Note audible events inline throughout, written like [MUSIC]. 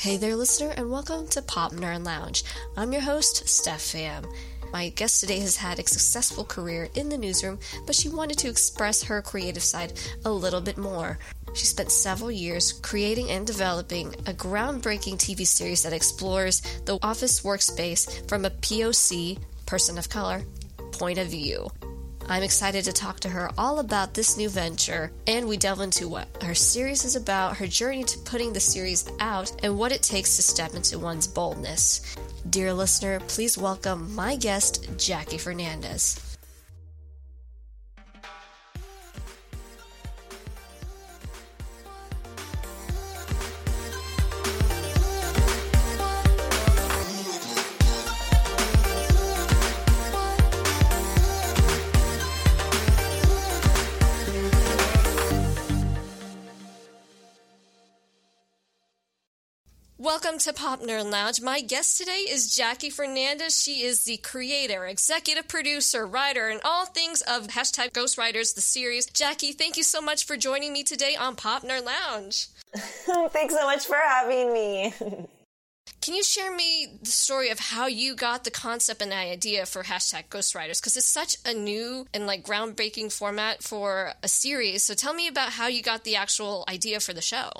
Hey there, listener, and welcome to Pop Nerd Lounge. I'm your host, Steph Pham. My guest today has had a successful career in the newsroom, but she wanted to express her creative side a little bit more. She spent several years creating and developing a groundbreaking TV series that explores the office workspace from a POC, person of color, point of view. I'm excited to talk to her all about this new venture, and we delve into what her series is about, her journey to putting the series out, and what it takes to step into one's boldness. Dear listener, please welcome my guest, Jackie Fernandez. Welcome to Pop Nerd Lounge. My guest today is Jackie Fernandez. She is the creator, executive producer, writer, and all things of hashtag Ghostwriters, the series. Jackie, thank you so much for joining me today on Pop Nerd Lounge. [LAUGHS] Thanks so much for having me. [LAUGHS] Can you share me the story of how you got the concept and idea for hashtag Ghostwriters? Because it's such a new and like groundbreaking format for a series. So tell me about how you got the actual idea for the show.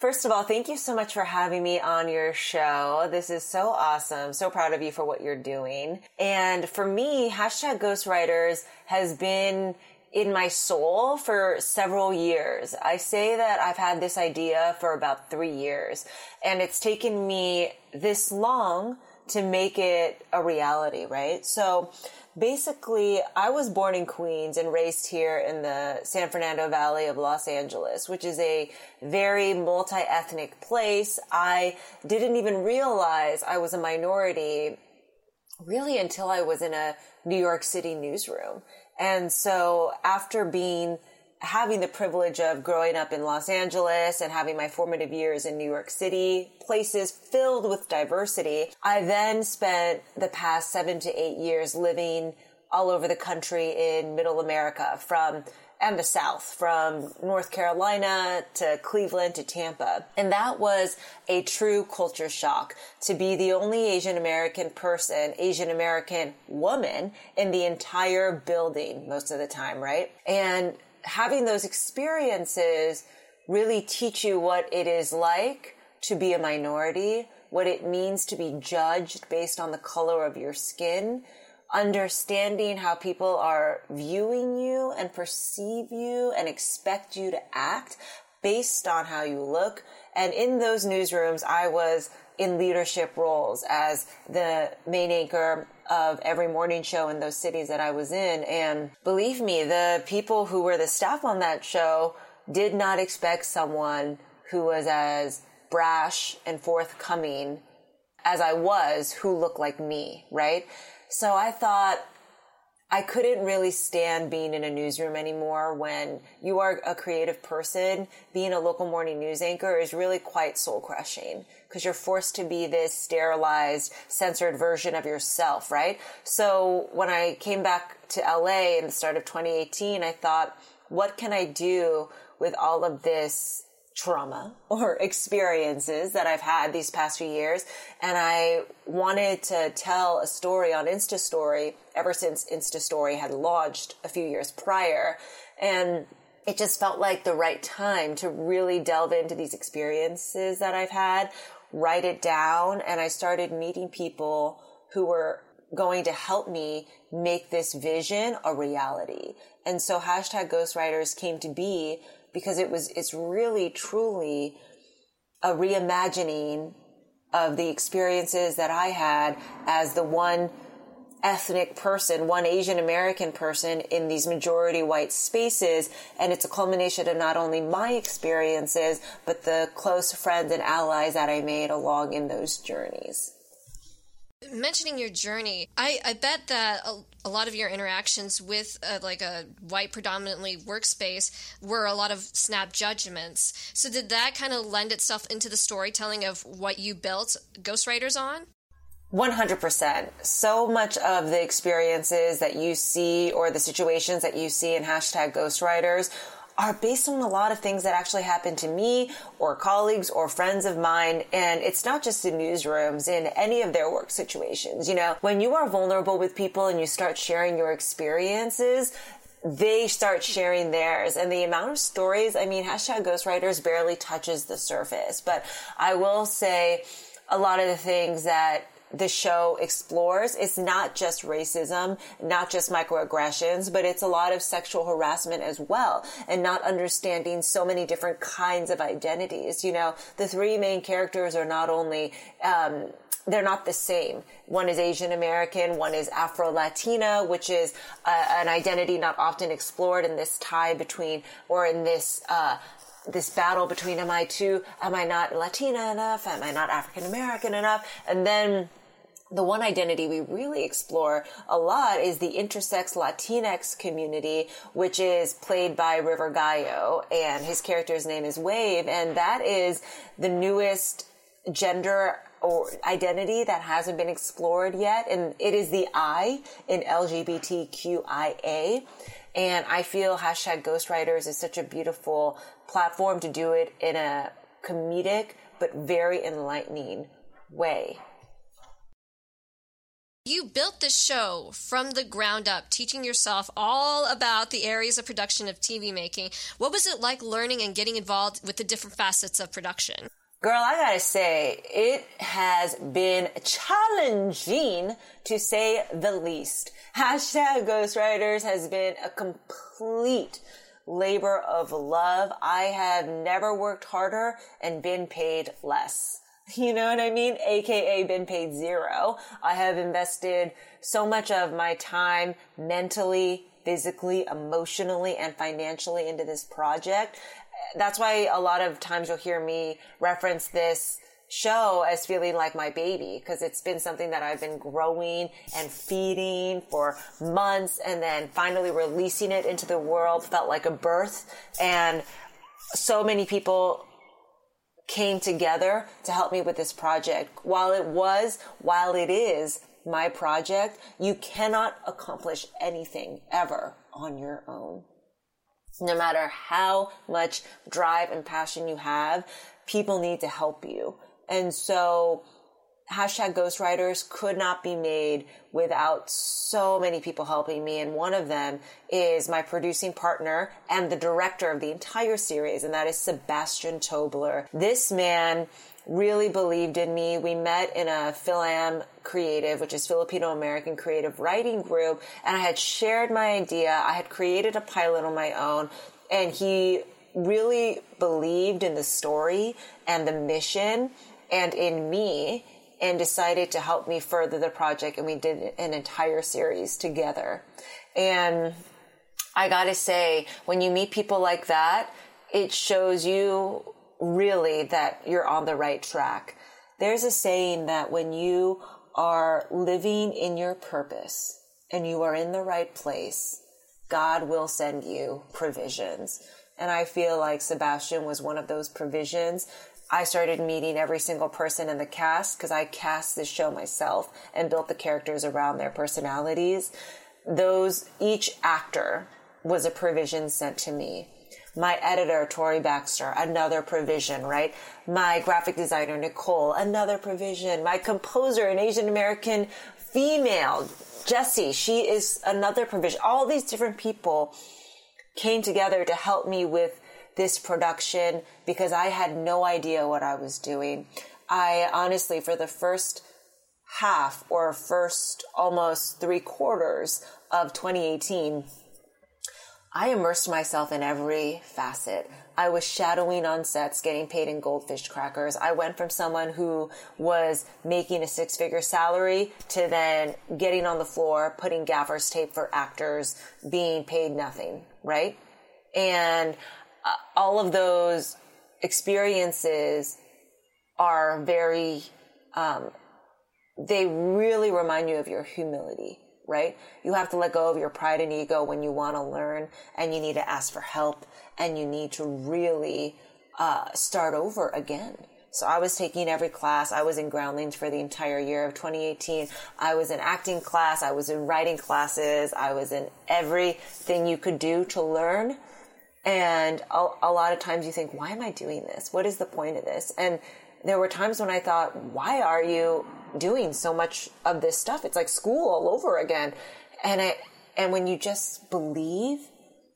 First of all, thank you so much for having me on your show. This is so awesome. So proud of you for what you're doing. And for me, hashtag ghostwriters has been in my soul for several years. I say that I've had this idea for about three years and it's taken me this long to make it a reality, right? So basically, I was born in Queens and raised here in the San Fernando Valley of Los Angeles, which is a very multi-ethnic place. I didn't even realize I was a minority really until I was in a New York City newsroom. And so after being having the privilege of growing up in Los Angeles and having my formative years in New York City, places filled with diversity, I then spent the past seven to eight years living all over the country in middle America from and the South, from North Carolina to Cleveland to Tampa. And that was a true culture shock to be the only Asian American person, Asian American woman in the entire building most of the time, right? And having those experiences really teach you what it is like to be a minority, what it means to be judged based on the color of your skin, understanding how people are viewing you and perceive you and expect you to act based on how you look. And in those newsrooms, I was in leadership roles as the main anchor of every morning show in those cities that I was in. And believe me, the people who were the staff on that show did not expect someone who was as brash and forthcoming as I was who looked like me, right? So I thought, I couldn't really stand being in a newsroom anymore when you are a creative person. Being a local morning news anchor is really quite soul crushing because you're forced to be this sterilized, censored version of yourself, right? So when I came back to LA in the start of 2018, I thought, what can I do with all of this trauma or experiences that I've had these past few years. And I wanted to tell a story on Insta Story ever since Insta Story had launched a few years prior. And it just felt like the right time to really delve into these experiences that I've had, write it down. And I started meeting people who were going to help me make this vision a reality. And so hashtag ghostwriters came to be because it was, it's really truly a reimagining of the experiences that I had as the one ethnic person, one Asian American person in these majority white spaces. And it's a culmination of not only my experiences, but the close friends and allies that I made along in those journeys mentioning your journey, I, I bet that a, a lot of your interactions with a, uh, like a white predominantly workspace were a lot of snap judgments. So did that kind of lend itself into the storytelling of what you built Ghostwriters on? 100%. So much of the experiences that you see or the situations that you see in hashtag Ghostwriters are based on a lot of things that actually happened to me or colleagues or friends of mine. And it's not just in newsrooms, in any of their work situations. You know, when you are vulnerable with people and you start sharing your experiences, they start sharing theirs and the amount of stories, I mean, hashtag ghostwriters barely touches the surface, but I will say a lot of the things that the show explores. It's not just racism, not just microaggressions, but it's a lot of sexual harassment as well and not understanding so many different kinds of identities. You know, the three main characters are not only, um, they're not the same. One is Asian American, one is Afro Latina, which is uh, an identity not often explored in this tie between, or in this, uh, this battle between am I too, am I not Latina enough? Am I not African American enough? And then the one identity we really explore a lot is the intersex Latinx community, which is played by River Gallo, and his character's name is Wave, and that is the newest gender or identity that hasn't been explored yet, and it is the I in LGBTQIA. And I feel hashtag Ghostwriters is such a beautiful platform to do it in a comedic but very enlightening way. You built this show from the ground up, teaching yourself all about the areas of production of TV making. What was it like learning and getting involved with the different facets of production? Girl, I gotta say, it has been challenging to say the least. [LAUGHS] Hashtag Ghostwriters has been a complete labor of love. I have never worked harder and been paid less. [LAUGHS] You know what I mean? AKA been paid zero. I have invested so much of my time mentally, physically, emotionally, and financially into this project. That's why a lot of times you'll hear me reference this show as feeling like my baby because it's been something that I've been growing and feeding for months and then finally releasing it into the world felt like a birth and so many people came together to help me with this project. While it was, while it is my project, you cannot accomplish anything ever on your own. No matter how much drive and passion you have, people need to help you. And so hashtag ghostwriters could not be made without so many people helping me. And one of them is my producing partner and the director of the entire series. And that is Sebastian Tobler. This man really believed in me. We met in a Philam Creative, which is Filipino American Creative Writing Group. And I had shared my idea. I had created a pilot on my own and he really believed in the story and the mission and in me and decided to help me further the project. And we did an entire series together. And I gotta say, when you meet people like that, it shows you really that you're on the right track. There's a saying that when you are living in your purpose and you are in the right place, God will send you provisions. And I feel like Sebastian was one of those provisions I started meeting every single person in the cast because I cast this show myself and built the characters around their personalities. Those, each actor was a provision sent to me. My editor, Tori Baxter, another provision, right? My graphic designer, Nicole, another provision. My composer, an Asian American female, Jessie, she is another provision. All these different people came together to help me with this production because I had no idea what I was doing. I honestly, for the first half or first almost three quarters of 2018, I immersed myself in every facet. I was shadowing on sets, getting paid in goldfish crackers. I went from someone who was making a six figure salary to then getting on the floor, putting gaffer's tape for actors, being paid nothing, right? And uh, all of those experiences are very, um, they really remind you of your humility, right? You have to let go of your pride and ego when you want to learn and you need to ask for help and you need to really uh, start over again. So I was taking every class. I was in groundlings for the entire year of 2018. I was in acting class. I was in writing classes. I was in everything you could do to learn And a, a lot of times you think, why am I doing this? What is the point of this? And there were times when I thought, why are you doing so much of this stuff? It's like school all over again. And I, and when you just believe,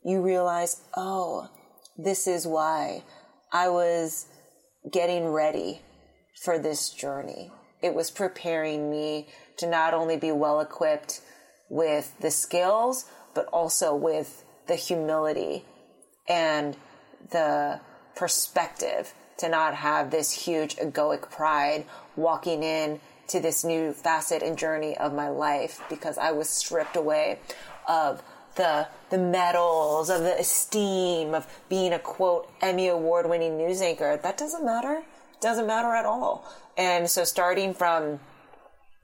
you realize, oh, this is why I was getting ready for this journey. It was preparing me to not only be well equipped with the skills, but also with the humility and the perspective to not have this huge egoic pride walking in to this new facet and journey of my life because I was stripped away of the the medals, of the esteem of being a quote Emmy award winning news anchor. That doesn't matter. Doesn't matter at all. And so starting from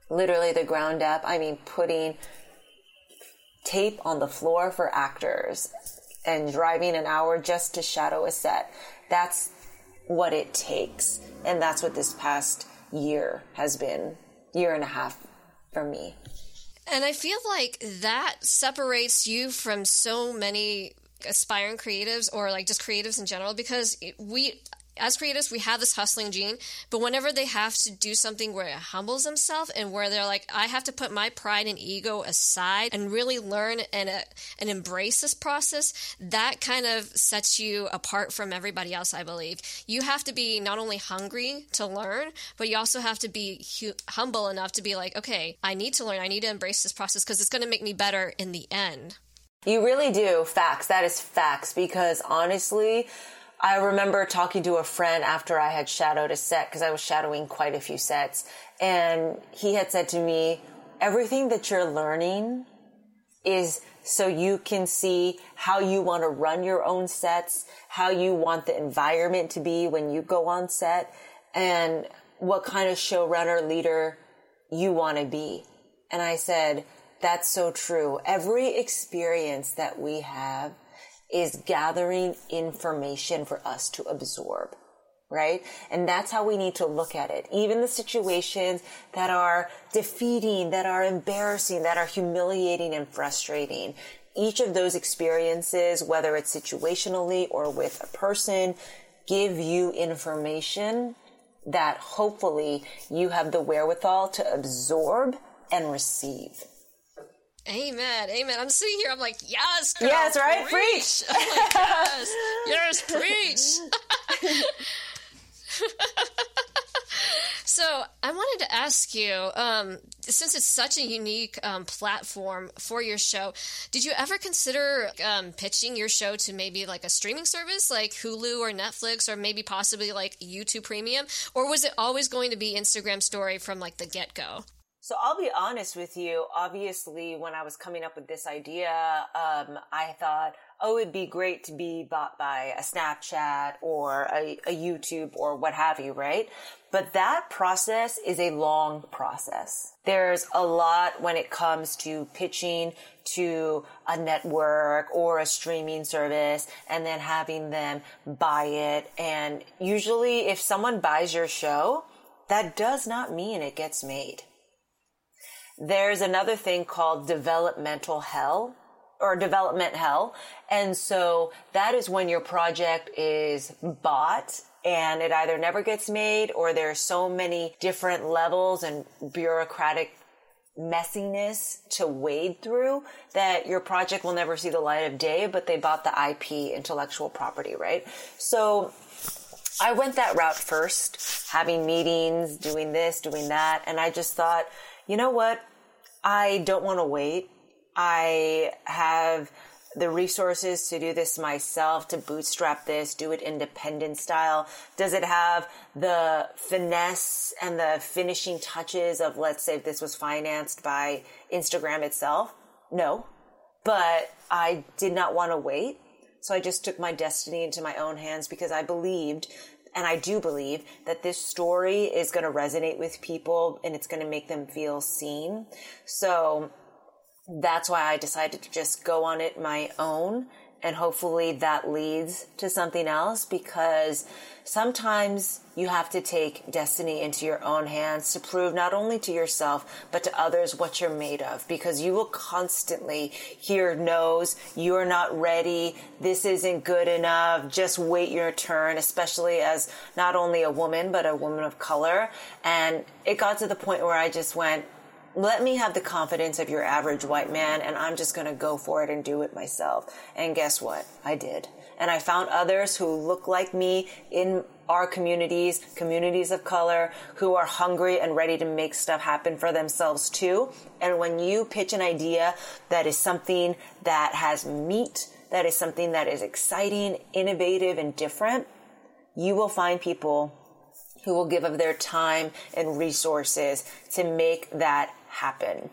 literally the ground up, I mean putting tape on the floor for actors and driving an hour just to shadow a set. That's what it takes. And that's what this past year has been, year and a half for me. And I feel like that separates you from so many aspiring creatives or like just creatives in general because we as creatives, we have this hustling gene, but whenever they have to do something where it humbles themselves and where they're like, I have to put my pride and ego aside and really learn and uh, and embrace this process, that kind of sets you apart from everybody else. I believe you have to be not only hungry to learn, but you also have to be hu- humble enough to be like, okay, I need to learn, I need to embrace this process because it's going to make me better in the end. You really do. Facts. That is facts because honestly, I remember talking to a friend after I had shadowed a set because I was shadowing quite a few sets. And he had said to me, everything that you're learning is so you can see how you want to run your own sets, how you want the environment to be when you go on set, and what kind of showrunner leader you want to be. And I said, that's so true. Every experience that we have is gathering information for us to absorb. Right? And that's how we need to look at it. Even the situations that are defeating, that are embarrassing, that are humiliating and frustrating. Each of those experiences, whether it's situationally or with a person, give you information that hopefully you have the wherewithal to absorb and receive. Amen. Amen. I'm sitting here. I'm like, yes, girl, yes, right. Preach. preach. [LAUGHS] Like, yes, yes, preach. [LAUGHS] so I wanted to ask you, um, since it's such a unique um, platform for your show, did you ever consider um, pitching your show to maybe like a streaming service like Hulu or Netflix, or maybe possibly like YouTube Premium, or was it always going to be Instagram Story from like the get go? So I'll be honest with you. Obviously, when I was coming up with this idea, um, I thought, oh, it'd be great to be bought by a Snapchat or a, a YouTube or what have you, right? But that process is a long process. There's a lot when it comes to pitching to a network or a streaming service and then having them buy it. And usually if someone buys your show, that does not mean it gets made. There's another thing called developmental hell or development hell. And so that is when your project is bought and it either never gets made or there's so many different levels and bureaucratic messiness to wade through that your project will never see the light of day, but they bought the IP, intellectual property, right? So I went that route first, having meetings, doing this, doing that, and I just thought, you know what? I don't want to wait. I have the resources to do this myself, to bootstrap this, do it independent style? Does it have the finesse and the finishing touches of, let's say, if this was financed by Instagram itself? No. But I did not want to wait. So I just took my destiny into my own hands because I believed and I do believe that this story is going to resonate with people and it's going to make them feel seen. So that's why I decided to just go on it my own and hopefully that leads to something else because sometimes you have to take destiny into your own hands to prove not only to yourself but to others what you're made of because you will constantly hear no's you're not ready. This isn't good enough. Just wait your turn especially as not only a woman but a woman of color. And it got to the point where i just went let me have the confidence of your average white man and I'm just going to go for it and do it myself. And guess what? I did. And I found others who look like me in our communities, communities of color, who are hungry and ready to make stuff happen for themselves too. And when you pitch an idea that is something that has meat, that is something that is exciting, innovative, and different, you will find people who will give of their time and resources to make that happen.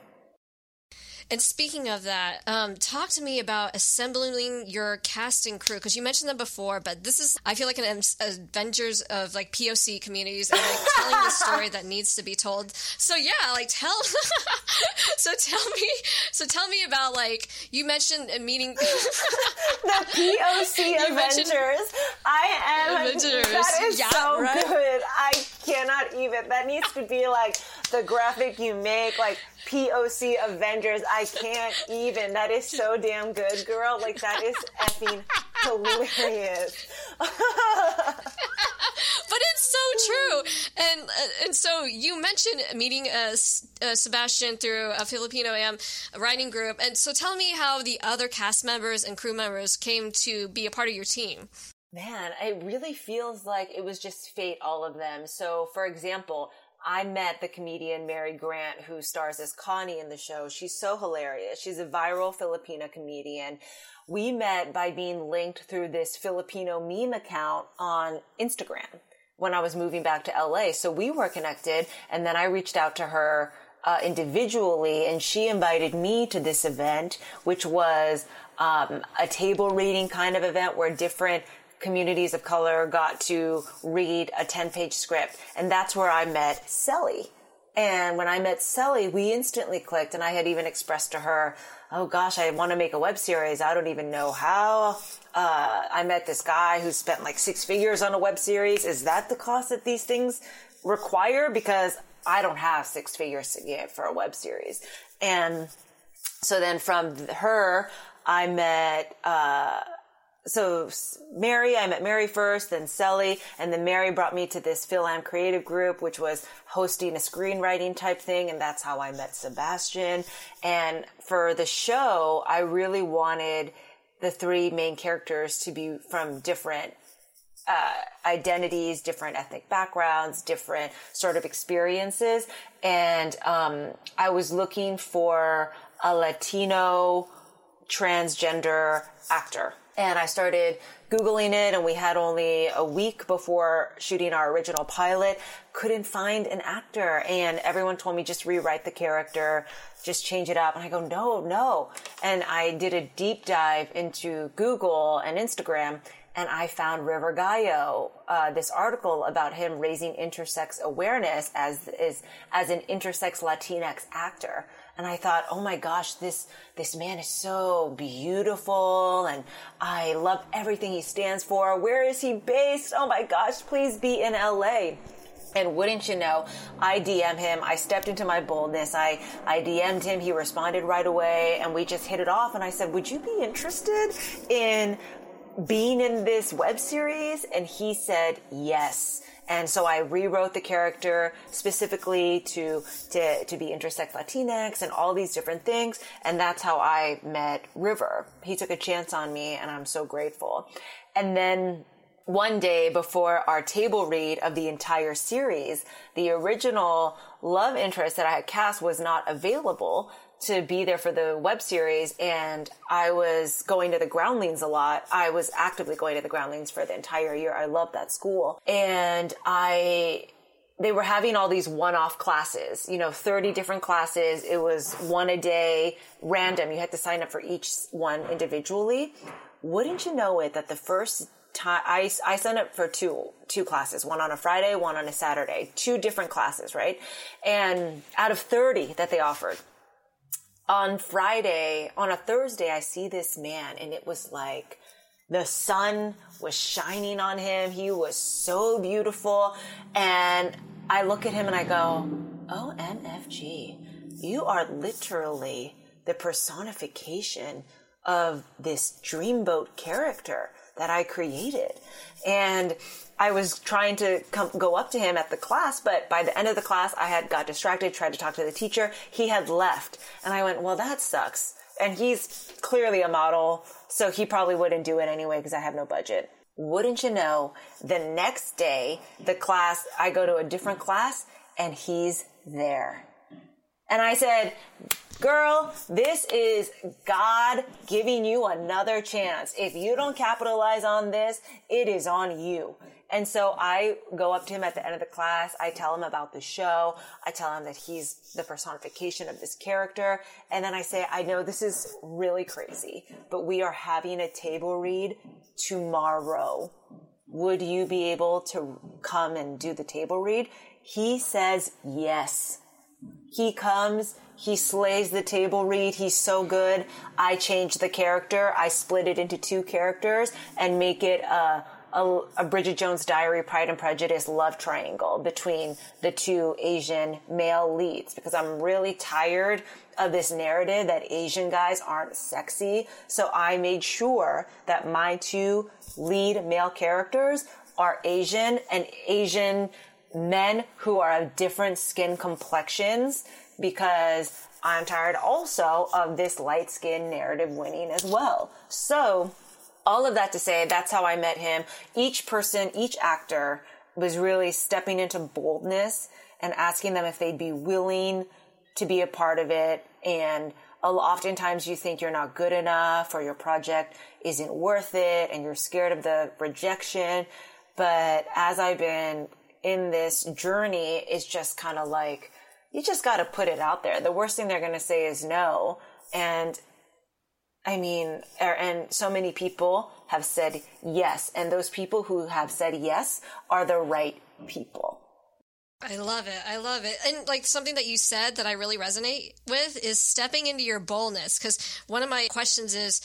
And speaking of that, um, talk to me about assembling your casting crew because you mentioned them before, but this is I feel like an Avengers of like POC communities and like telling the story that needs to be told. So yeah, like tell. [LAUGHS] so tell me. So tell me about like you mentioned a meeting. [LAUGHS] the POC Avengers. I am. Avengers. That is yeah, so right? good. I cannot even. That needs to be like the graphic you make, like POC Avengers. I can't even. That is so damn good, girl. Like that is effing hilarious. [LAUGHS] but it's so true, and uh, and so you mentioned meeting uh, uh, Sebastian through a Filipino Am writing group, and so tell me how the other cast members and crew members came to be a part of your team. Man, it really feels like it was just fate, all of them. So, for example, I met the comedian Mary Grant, who stars as Connie in the show. She's so hilarious. She's a viral Filipina comedian. We met by being linked through this Filipino meme account on Instagram when I was moving back to LA. So we were connected, and then I reached out to her uh, individually, and she invited me to this event, which was um, a table reading kind of event where different communities of color got to read a 10 page script. And that's where I met Selly. And when I met Selly, we instantly clicked and I had even expressed to her, Oh gosh, I want to make a web series. I don't even know how. Uh, I met this guy who spent like six figures on a web series. Is that the cost that these things require? Because I don't have six figures for a web series. And so then from her, I met, uh, so Mary, I met Mary first, then Selly, and then Mary brought me to this Phil Am Creative Group, which was hosting a screenwriting type thing, and that's how I met Sebastian. And for the show, I really wanted the three main characters to be from different uh, identities, different ethnic backgrounds, different sort of experiences, and um, I was looking for a Latino transgender actor and I started Googling it and we had only a week before shooting our original pilot. Couldn't find an actor and everyone told me just rewrite the character, just change it up. And I go, no, no. And I did a deep dive into Google and Instagram and I found River Gallo, uh, this article about him raising intersex awareness as, is, as an intersex Latinx actor and I thought, oh my gosh, this, this man is so beautiful and I love everything he stands for. Where is he based? Oh my gosh, please be in LA. And wouldn't you know, I DM him. I stepped into my boldness. I, I DM'd him. He responded right away and we just hit it off. And I said, would you be interested in being in this web series? And he said, yes. And so I rewrote the character specifically to, to, to be intersex Latinx and all these different things. And that's how I met River. He took a chance on me and I'm so grateful. And then one day before our table read of the entire series, the original love interest that I had cast was not available to be there for the web series and I was going to the groundlings a lot. I was actively going to the groundlings for the entire year. I loved that school. And I, they were having all these one-off classes, you know, 30 different classes. It was one a day, random. You had to sign up for each one individually. Wouldn't you know it that the first time I, I signed up for two two classes one on a friday one on a saturday two different classes right and out of 30 that they offered on Friday, on a Thursday, I see this man and it was like the sun was shining on him. He was so beautiful. And I look at him and I go, OMFG, you are literally the personification of this dreamboat character that I created. And I was trying to come, go up to him at the class, but by the end of the class, I had got distracted, tried to talk to the teacher. He had left. And I went, well, that sucks. And he's clearly a model, so he probably wouldn't do it anyway because I have no budget. Wouldn't you know, the next day, the class, I go to a different class and he's there. And I said, girl, this is God giving you another chance. If you don't capitalize on this, it is on you. And so I go up to him at the end of the class. I tell him about the show. I tell him that he's the personification of this character. And then I say, I know this is really crazy, but we are having a table read tomorrow. Would you be able to come and do the table read? He says yes. He comes, he slays the table read. He's so good. I change the character. I split it into two characters and make it a, a, a, Bridget Jones Diary Pride and Prejudice love triangle between the two Asian male leads because I'm really tired of this narrative that Asian guys aren't sexy. So I made sure that my two lead male characters are Asian and Asian men who are of different skin complexions because I'm tired also of this light skin narrative winning as well. So all of that to say, that's how I met him. Each person, each actor was really stepping into boldness and asking them if they'd be willing to be a part of it. And oftentimes you think you're not good enough or your project isn't worth it and you're scared of the rejection. But as I've been in this journey, is just kind of like, you just got to put it out there. The worst thing they're going to say is no. And I mean, er, and so many people have said yes. And those people who have said yes are the right people. I love it. I love it. And like something that you said that I really resonate with is stepping into your boldness. Because one of my questions is,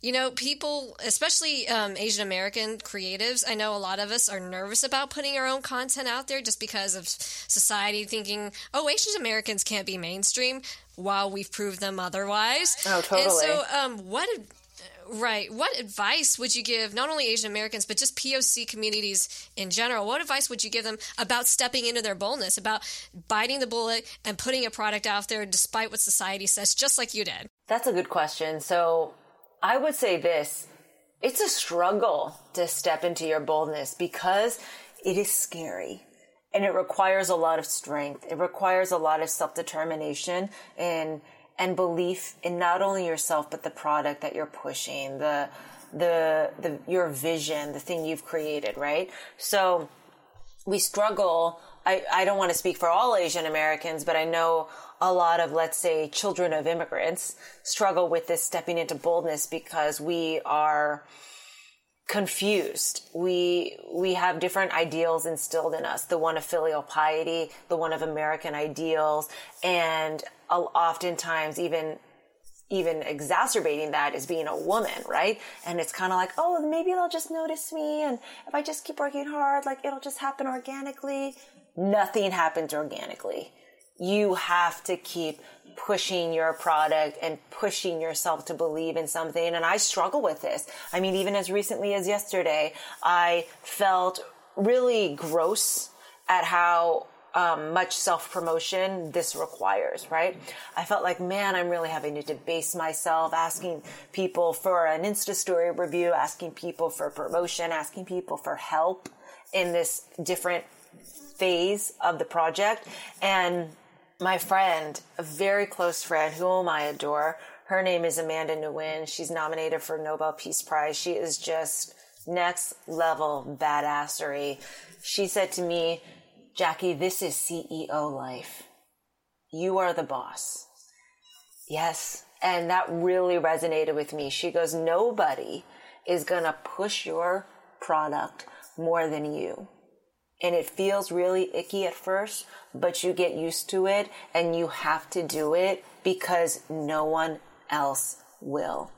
you know, people, especially um, Asian American creatives, I know a lot of us are nervous about putting our own content out there just because of society thinking, oh, Asian Americans can't be mainstream while we've proved them otherwise. Oh, totally. And so, um, what Right. What advice would you give not only Asian Americans but just POC communities in general? What advice would you give them about stepping into their boldness, about biting the bullet and putting a product out there despite what society says, just like you did? That's a good question. So I would say this it's a struggle to step into your boldness because it is scary and it requires a lot of strength. It requires a lot of self determination and and belief in not only yourself but the product that you're pushing, the the the your vision, the thing you've created, right? So we struggle. I, I don't want to speak for all Asian Americans, but I know a lot of, let's say, children of immigrants struggle with this stepping into boldness because we are confused. We we have different ideals instilled in us. The one of filial piety, the one of American ideals, and oftentimes even even exacerbating that is being a woman, right? And it's kind of like, oh, maybe they'll just notice me. And if I just keep working hard, like it'll just happen organically. Nothing happens organically. You have to keep pushing your product and pushing yourself to believe in something. And I struggle with this. I mean, even as recently as yesterday, I felt really gross at how um, much self promotion this requires, right? I felt like, man, I'm really having to debase myself, asking people for an Insta story review, asking people for promotion, asking people for help in this different phase of the project. And my friend, a very close friend whom I adore, her name is Amanda Nguyen. She's nominated for Nobel Peace Prize. She is just next level badassery. She said to me, Jackie, this is CEO life. You are the boss. Yes. And that really resonated with me. She goes, nobody is going to push your product more than you. and it feels really icky at first, but you get used to it and you have to do it because no one else will.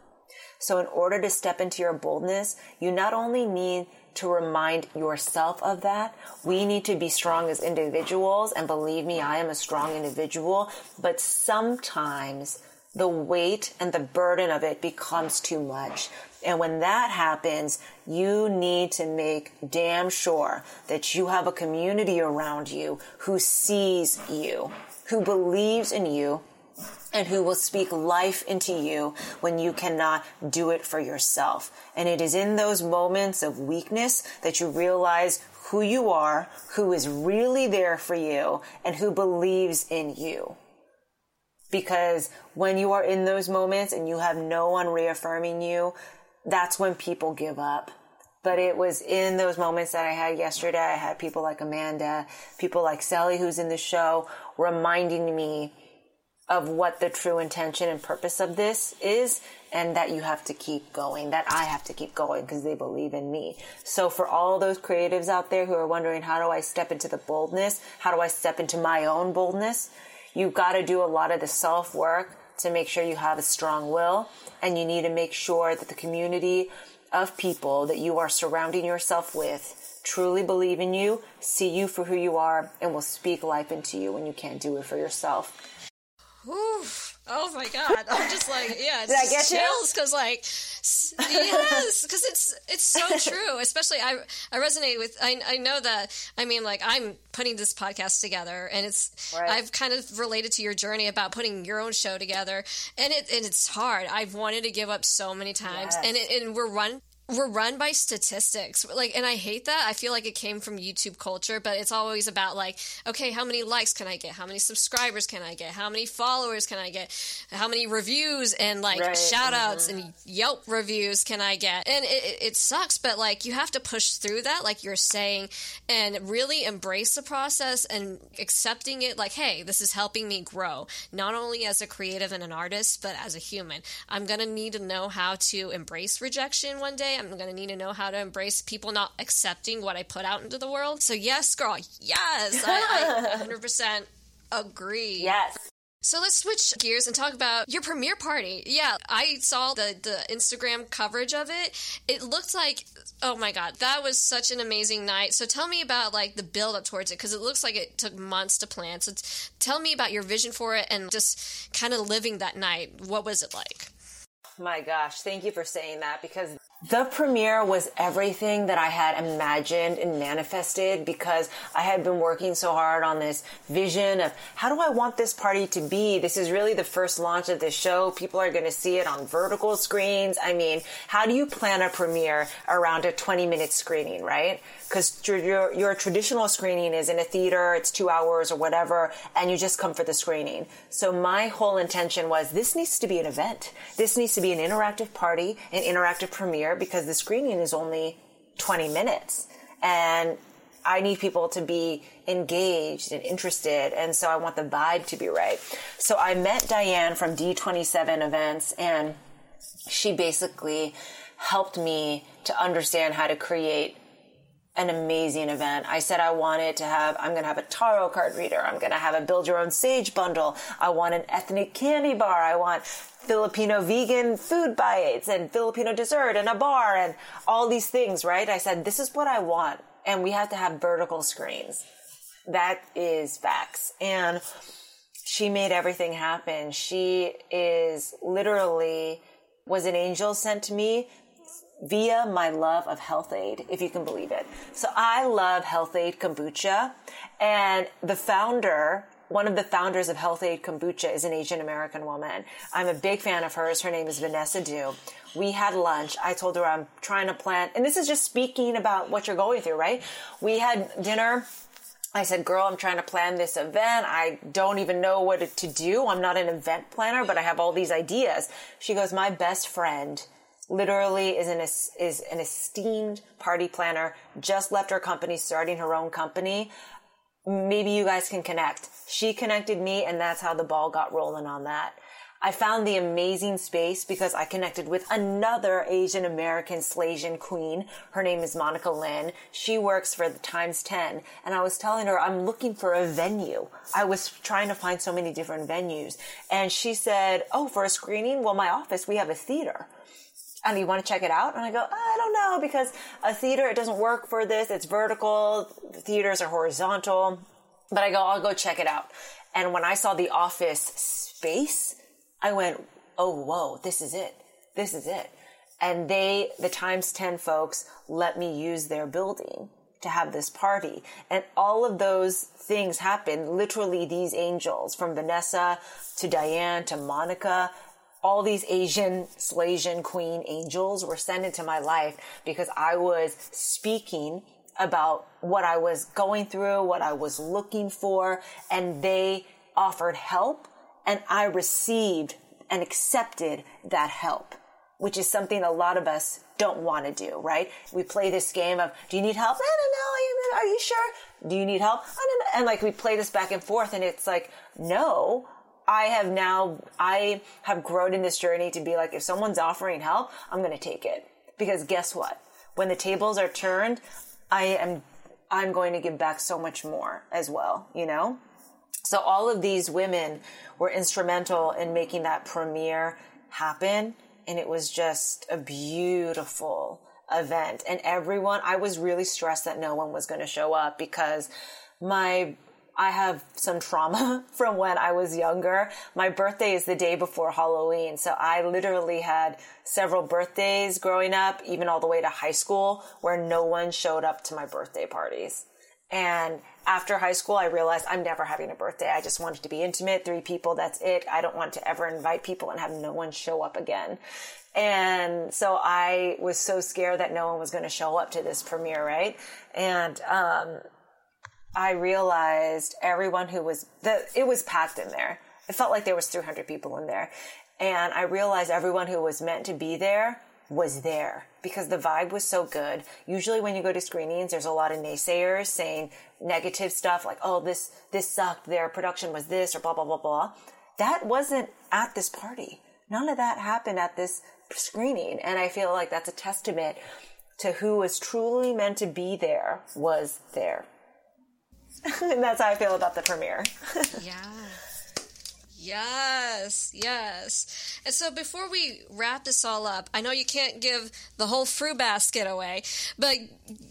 So in order to step into your boldness, you not only need to remind yourself of that. We need to be strong as individuals. And believe me, I am a strong individual, but sometimes the weight and the burden of it becomes too much. And when that happens, you need to make damn sure that you have a community around you who sees you, who believes in you, and who will speak life into you when you cannot do it for yourself. And it is in those moments of weakness that you realize who you are, who is really there for you, and who believes in you. Because when you are in those moments and you have no one reaffirming you, that's when people give up. But it was in those moments that I had yesterday. I had people like Amanda, people like Sally, who's in the show, reminding me of what the true intention and purpose of this is and that you have to keep going, that I have to keep going because they believe in me. So for all those creatives out there who are wondering, how do I step into the boldness? How do I step into my own boldness? You've got to do a lot of the self work to make sure you have a strong will and you need to make sure that the community of people that you are surrounding yourself with truly believe in you, see you for who you are, and will speak life into you when you can't do it for yourself. Oof. Oh my god! I'm just like, yeah, [LAUGHS] Did I get chills because, like, yes, because it's it's so [LAUGHS] true. Especially, I I resonate with. I I know that. I mean, like, I'm putting this podcast together, and it's right. I've kind of related to your journey about putting your own show together, and it and it's hard. I've wanted to give up so many times, yes. and it, and we're run we're run by statistics. Like and i hate that. I feel like it came from youtube culture but it's always about like okay how many likes can i get? How many subscribers can i get? How many followers can i get? How many reviews and like right. shout outs mm-hmm. and yelp reviews can i get? And it, it sucks but like you have to push through that like you're saying and really embrace the process and accepting it like hey this is helping me grow not only as a creative and an artist but as a human. I'm gonna need to know how to embrace rejection one day I'm going to need to know how to embrace people not accepting what I put out into the world. So, yes, girl, yes, I, I [LAUGHS] 100% agree. Yes. So let's switch gears and talk about your premiere party. Yeah, I saw the the Instagram coverage of it. It looked like oh my god, that was such an amazing night. So tell me about like the build up towards it because it looks like it took months to plan. So t- tell me about your vision for it and just kind of living that night. What was it like? My gosh, thank you for saying that because the premiere was everything that I had imagined and manifested because I had been working so hard on this vision of how do I want this party to be? This is really the first launch of this show. People are going to see it on vertical screens. I mean, how do you plan a premiere around a 20 minute screening, right? Because your, your traditional screening is in a theater, it's two hours or whatever, and you just come for the screening. So my whole intention was this needs to be an event. This needs to be an interactive party, an interactive premiere because the screening is only 20 minutes. And I need people to be engaged and interested. And so I want the vibe to be right. So I met Diane from D27 events and she basically helped me to understand how to create an amazing event. I said I wanted to have, I'm going to have a tarot card reader. I'm going to have a build your own sage bundle. I want an ethnic candy bar. I want Filipino vegan food bites and Filipino dessert and a bar and all these things, right? I said, this is what I want. And we have to have vertical screens. That is facts. And she made everything happen. She is literally was an angel sent to me via my love of Health-Ade, if you can believe it. So I love Health-Ade kombucha and the founder one of the founders of Health-Ade Kombucha is an Asian American woman. I'm a big fan of hers. Her name is Vanessa Dew. We had lunch. I told her I'm trying to plan, and this is just speaking about what you're going through, right? We had dinner. I said, girl, I'm trying to plan this event. I don't even know what to do. I'm not an event planner, but I have all these ideas. She goes, my best friend literally is an, is an esteemed party planner, just left her company, starting her own company maybe you guys can connect. She connected me and that's how the ball got rolling on that. I found the amazing space because I connected with another Asian American Slasian queen. Her name is Monica Lin. She works for the Times 10. And I was telling her, I'm looking for a venue. I was trying to find so many different venues. And she said, Oh, for a screening? Well, my office, we have a theater. And you want to check it out? And I go, I don't know because a theater, it doesn't work for this. It's vertical. Theaters are horizontal. But I go, I'll go check it out. And when I saw the office space, I went, oh, whoa, this is it. This is it. And they, the Times 10 folks, let me use their building to have this party. And all of those things happened. Literally, these angels from Vanessa to Diane to Monica, all these Asian Slasian queen angels were sent into my life because I was speaking about what I was going through, what I was looking for, and they offered help and I received and accepted that help, which is something a lot of us don't want to do, right? We play this game of, do you need help? I don't know. Are you sure? Do you need help? I don't know. And like we play this back and forth and it's like, no, I have now, I have grown in this journey to be like, if someone's offering help, I'm going to take it. Because guess what? When the tables are turned, I am, I'm going to give back so much more as well, you know? So all of these women were instrumental in making that premiere happen. And it was just a beautiful event. And everyone, I was really stressed that no one was going to show up because my I have some trauma [LAUGHS] from when I was younger. My birthday is the day before Halloween. So I literally had several birthdays growing up, even all the way to high school, where no one showed up to my birthday parties. And after high school, I realized I'm never having a birthday. I just wanted to be intimate, three people, that's it. I don't want to ever invite people and have no one show up again. And so I was so scared that no one was going to show up to this premiere, right? And, um, I realized everyone who was, the, it was packed in there. It felt like there was 300 people in there. And I realized everyone who was meant to be there was there because the vibe was so good. Usually when you go to screenings, there's a lot of naysayers saying negative stuff like, oh, this, this sucked. Their production was this or blah, blah, blah, blah. That wasn't at this party. None of that happened at this screening. And I feel like that's a testament to who was truly meant to be there was there. [LAUGHS] and that's how I feel about the premiere. [LAUGHS] yeah. Yes, yes. And so before we wrap this all up, I know you can't give the whole fruit basket away, but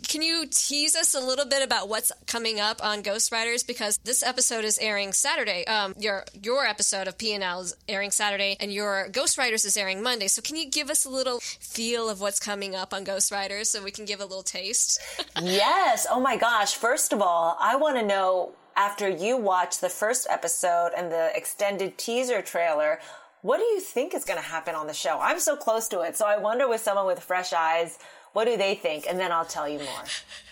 can you tease us a little bit about what's coming up on Ghostwriters? Because this episode is airing Saturday. Um, your your episode of PNL is airing Saturday, and your Ghostwriters is airing Monday. So can you give us a little feel of what's coming up on Ghostwriters so we can give a little taste? [LAUGHS] yes. Oh my gosh. First of all, I want to know after you watch the first episode and the extended teaser trailer, what do you think is going to happen on the show? I'm so close to it. So I wonder with someone with fresh eyes, what do they think? And then I'll tell you more. [LAUGHS]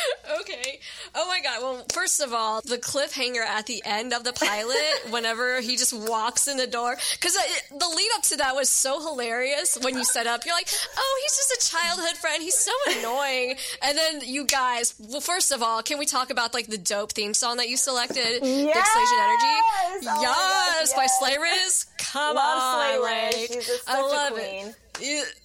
[LAUGHS] okay. Oh my god. Well, first of all, the cliffhanger at the end of the pilot, [LAUGHS] whenever he just walks in the door, because the lead up to that was so hilarious. When you set up, you're like, "Oh, he's just a childhood friend. He's so annoying." And then you guys, well, first of all, can we talk about like the dope theme song that you selected, yes! Dixlation Energy? Oh yes, by Slay Riz. [LAUGHS] Come love on, Slay Riz. A, I love it. it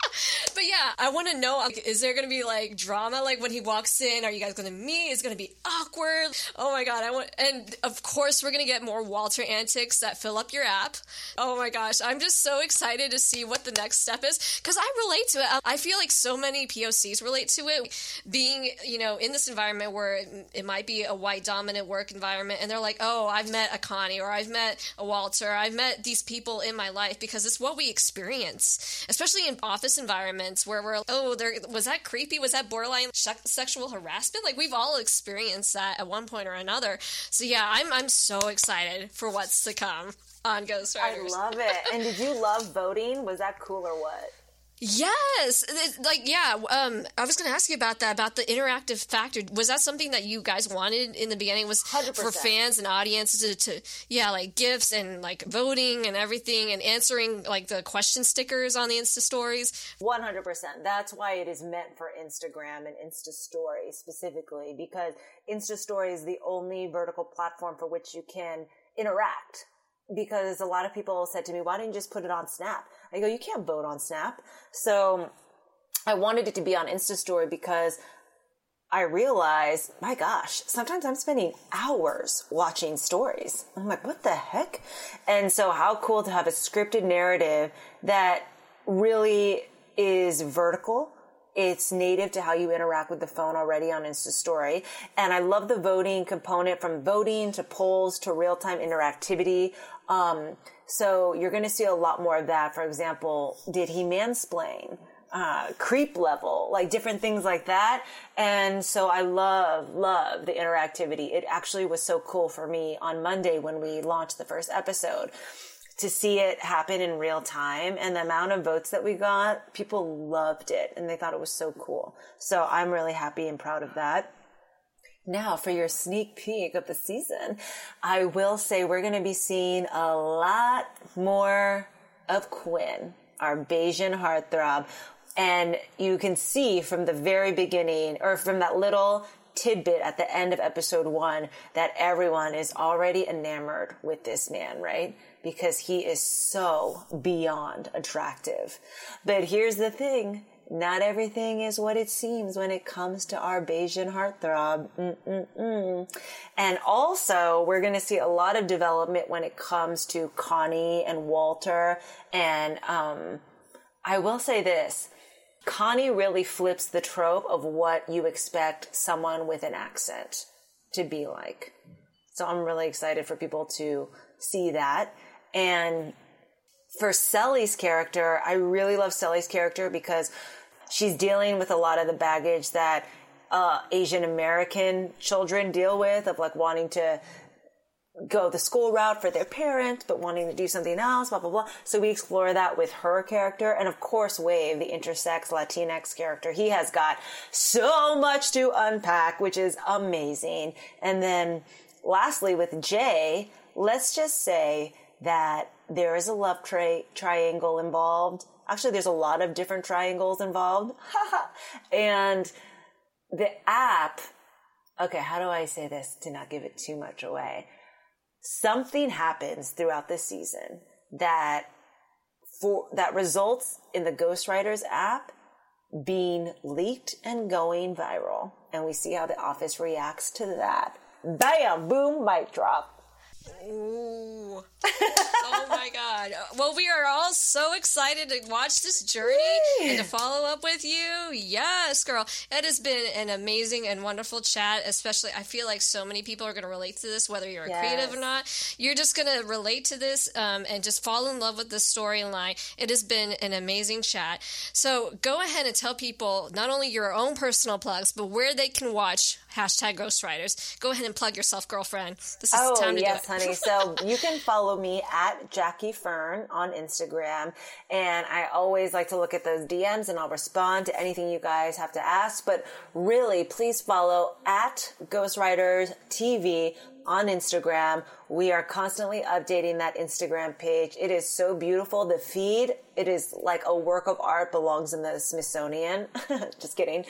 [LAUGHS] but yeah, I want to know like, is there going to be like drama like when he walks in? Are you guys going to meet? Is going to be awkward? Oh my god, I want and of course we're going to get more Walter antics that fill up your app. Oh my gosh, I'm just so excited to see what the next step is cuz I relate to it. I feel like so many POCs relate to it being, you know, in this environment where it might be a white dominant work environment and they're like, "Oh, I've met a Connie or I've met a Walter. I've met these people in my life because it's what we experience, especially in office environments where we're oh there was that creepy? Was that borderline sh- sexual harassment? Like we've all experienced that at one point or another. So yeah i'm i'm so excited for what's to come on ghost i love it. And did you love voting? Was that cool or what Yes, like yeah. Um, I was going to ask you about that about the interactive factor. Was that something that you guys wanted in the beginning? Was 100%. for fans and audiences to, to, yeah, like gifts and like voting and everything and answering like the question stickers on the Insta stories. One hundred percent. That's why it is meant for Instagram and Insta Story specifically because Insta Story is the only vertical platform for which you can interact because a lot of people said to me, why didn't you just put it on Snap? I go, you can't vote on Snap. So I wanted it to be on Insta Story because I realized, my gosh, sometimes I'm spending hours watching stories. I'm like, what the heck? And so how cool to have a scripted narrative that really is vertical. It's native to how you interact with the phone already on Insta Story. And I love the voting component from voting to polls to real time interactivity. Um, so you're going to see a lot more of that. For example, did he mansplain? uh, creep level, like different things like that. And so I love, love the interactivity. It actually was so cool for me on Monday when we launched the first episode to see it happen in real time and the amount of votes that we got, people loved it and they thought it was so cool. So I'm really happy and proud of that. Now, for your sneak peek of the season, I will say we're going to be seeing a lot more of Quinn, our Blasian heartthrob. And you can see from the very beginning or from that little tidbit at the end of episode one that everyone is already enamored with this man, right? Because he is so beyond attractive. But here's the thing. Not everything is what it seems when it comes to our Blasian heartthrob. Mm-mm-mm. And also, we're going to see a lot of development when it comes to Connie and Walter. And um, I will say this Connie really flips the trope of what you expect someone with an accent to be like. So I'm really excited for people to see that. And for Cely's character, I really love Cely's character because she's dealing with a lot of the baggage that uh, Asian American children deal with of like wanting to go the school route for their parents, but wanting to do something else, blah, blah, blah. So we explore that with her character. And of course, Wave, the intersex Latinx character, he has got so much to unpack, which is amazing. And then lastly, with Jay, let's just say that there is a love tri- triangle involved. Actually, there's a lot of different triangles involved. [LAUGHS] and the app, okay, how do I say this to not give it too much away? something happens throughout the season that for that results in the Ghostwriters app being leaked and going viral. And we see how the office reacts to that. Bam, boom, mic drop. Ooh. oh my god. Well, we are all so excited to watch this journey and to follow up with you. Yes, girl. It has been an amazing and wonderful chat, especially I feel like so many people are going to relate to this whether you're a yes. creative or not. You're just going to relate to this um, and just fall in love with the storyline. It has been an amazing chat. So, go ahead and tell people not only your own personal plugs, but where they can watch hashtag ghostwriters. Go ahead and plug yourself, girlfriend. This is oh, the time to yes, do it. honey. [LAUGHS] So you can follow me at Jackie Fern on Instagram. And I always like to look at those DMs and I'll respond to anything you guys have to ask. But really, please follow at Ghostwriters TV on Instagram. We are constantly updating that Instagram page. It is so beautiful. The feed, it is like a work of art belongs in the Smithsonian. [LAUGHS] Just kidding.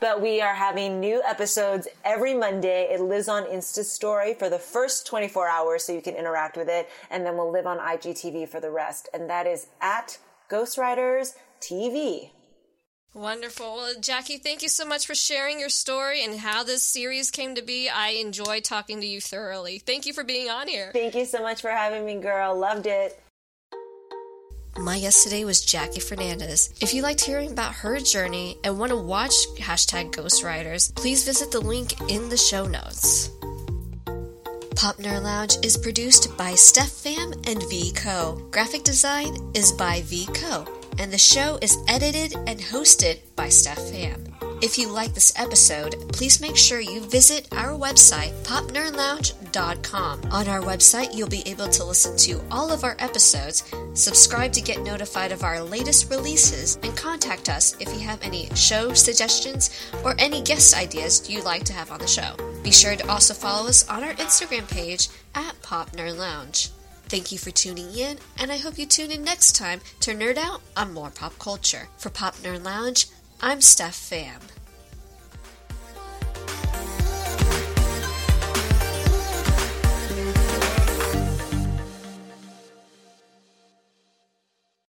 But we are having new episodes every Monday. It lives on Insta Story for the first 24 hours so you can interact with it. And then we'll live on IGTV for the rest. And that is at Ghostwriters TV. Wonderful. Well, Jackie, thank you so much for sharing your story and how this series came to be. I enjoyed talking to you thoroughly. Thank you for being on here. Thank you so much for having me, girl. Loved it. My guest today was Jackie Fernandez. If you liked hearing about her journey and want to watch hashtag Ghostwriters, please visit the link in the show notes. Pop Nerd Lounge is produced by Steph Pham and V Co. Graphic design is by V Co and the show is edited and hosted by Steph Pham. If you like this episode, please make sure you visit our website, popnerdlounge.com. On our website, you'll be able to listen to all of our episodes, subscribe to get notified of our latest releases, and contact us if you have any show suggestions or any guest ideas you'd like to have on the show. Be sure to also follow us on our Instagram page at Pop Nerd Lounge. Thank you for tuning in, and I hope you tune in next time to nerd out on more pop culture. For Pop Nerd Lounge, I'm Steph Pham.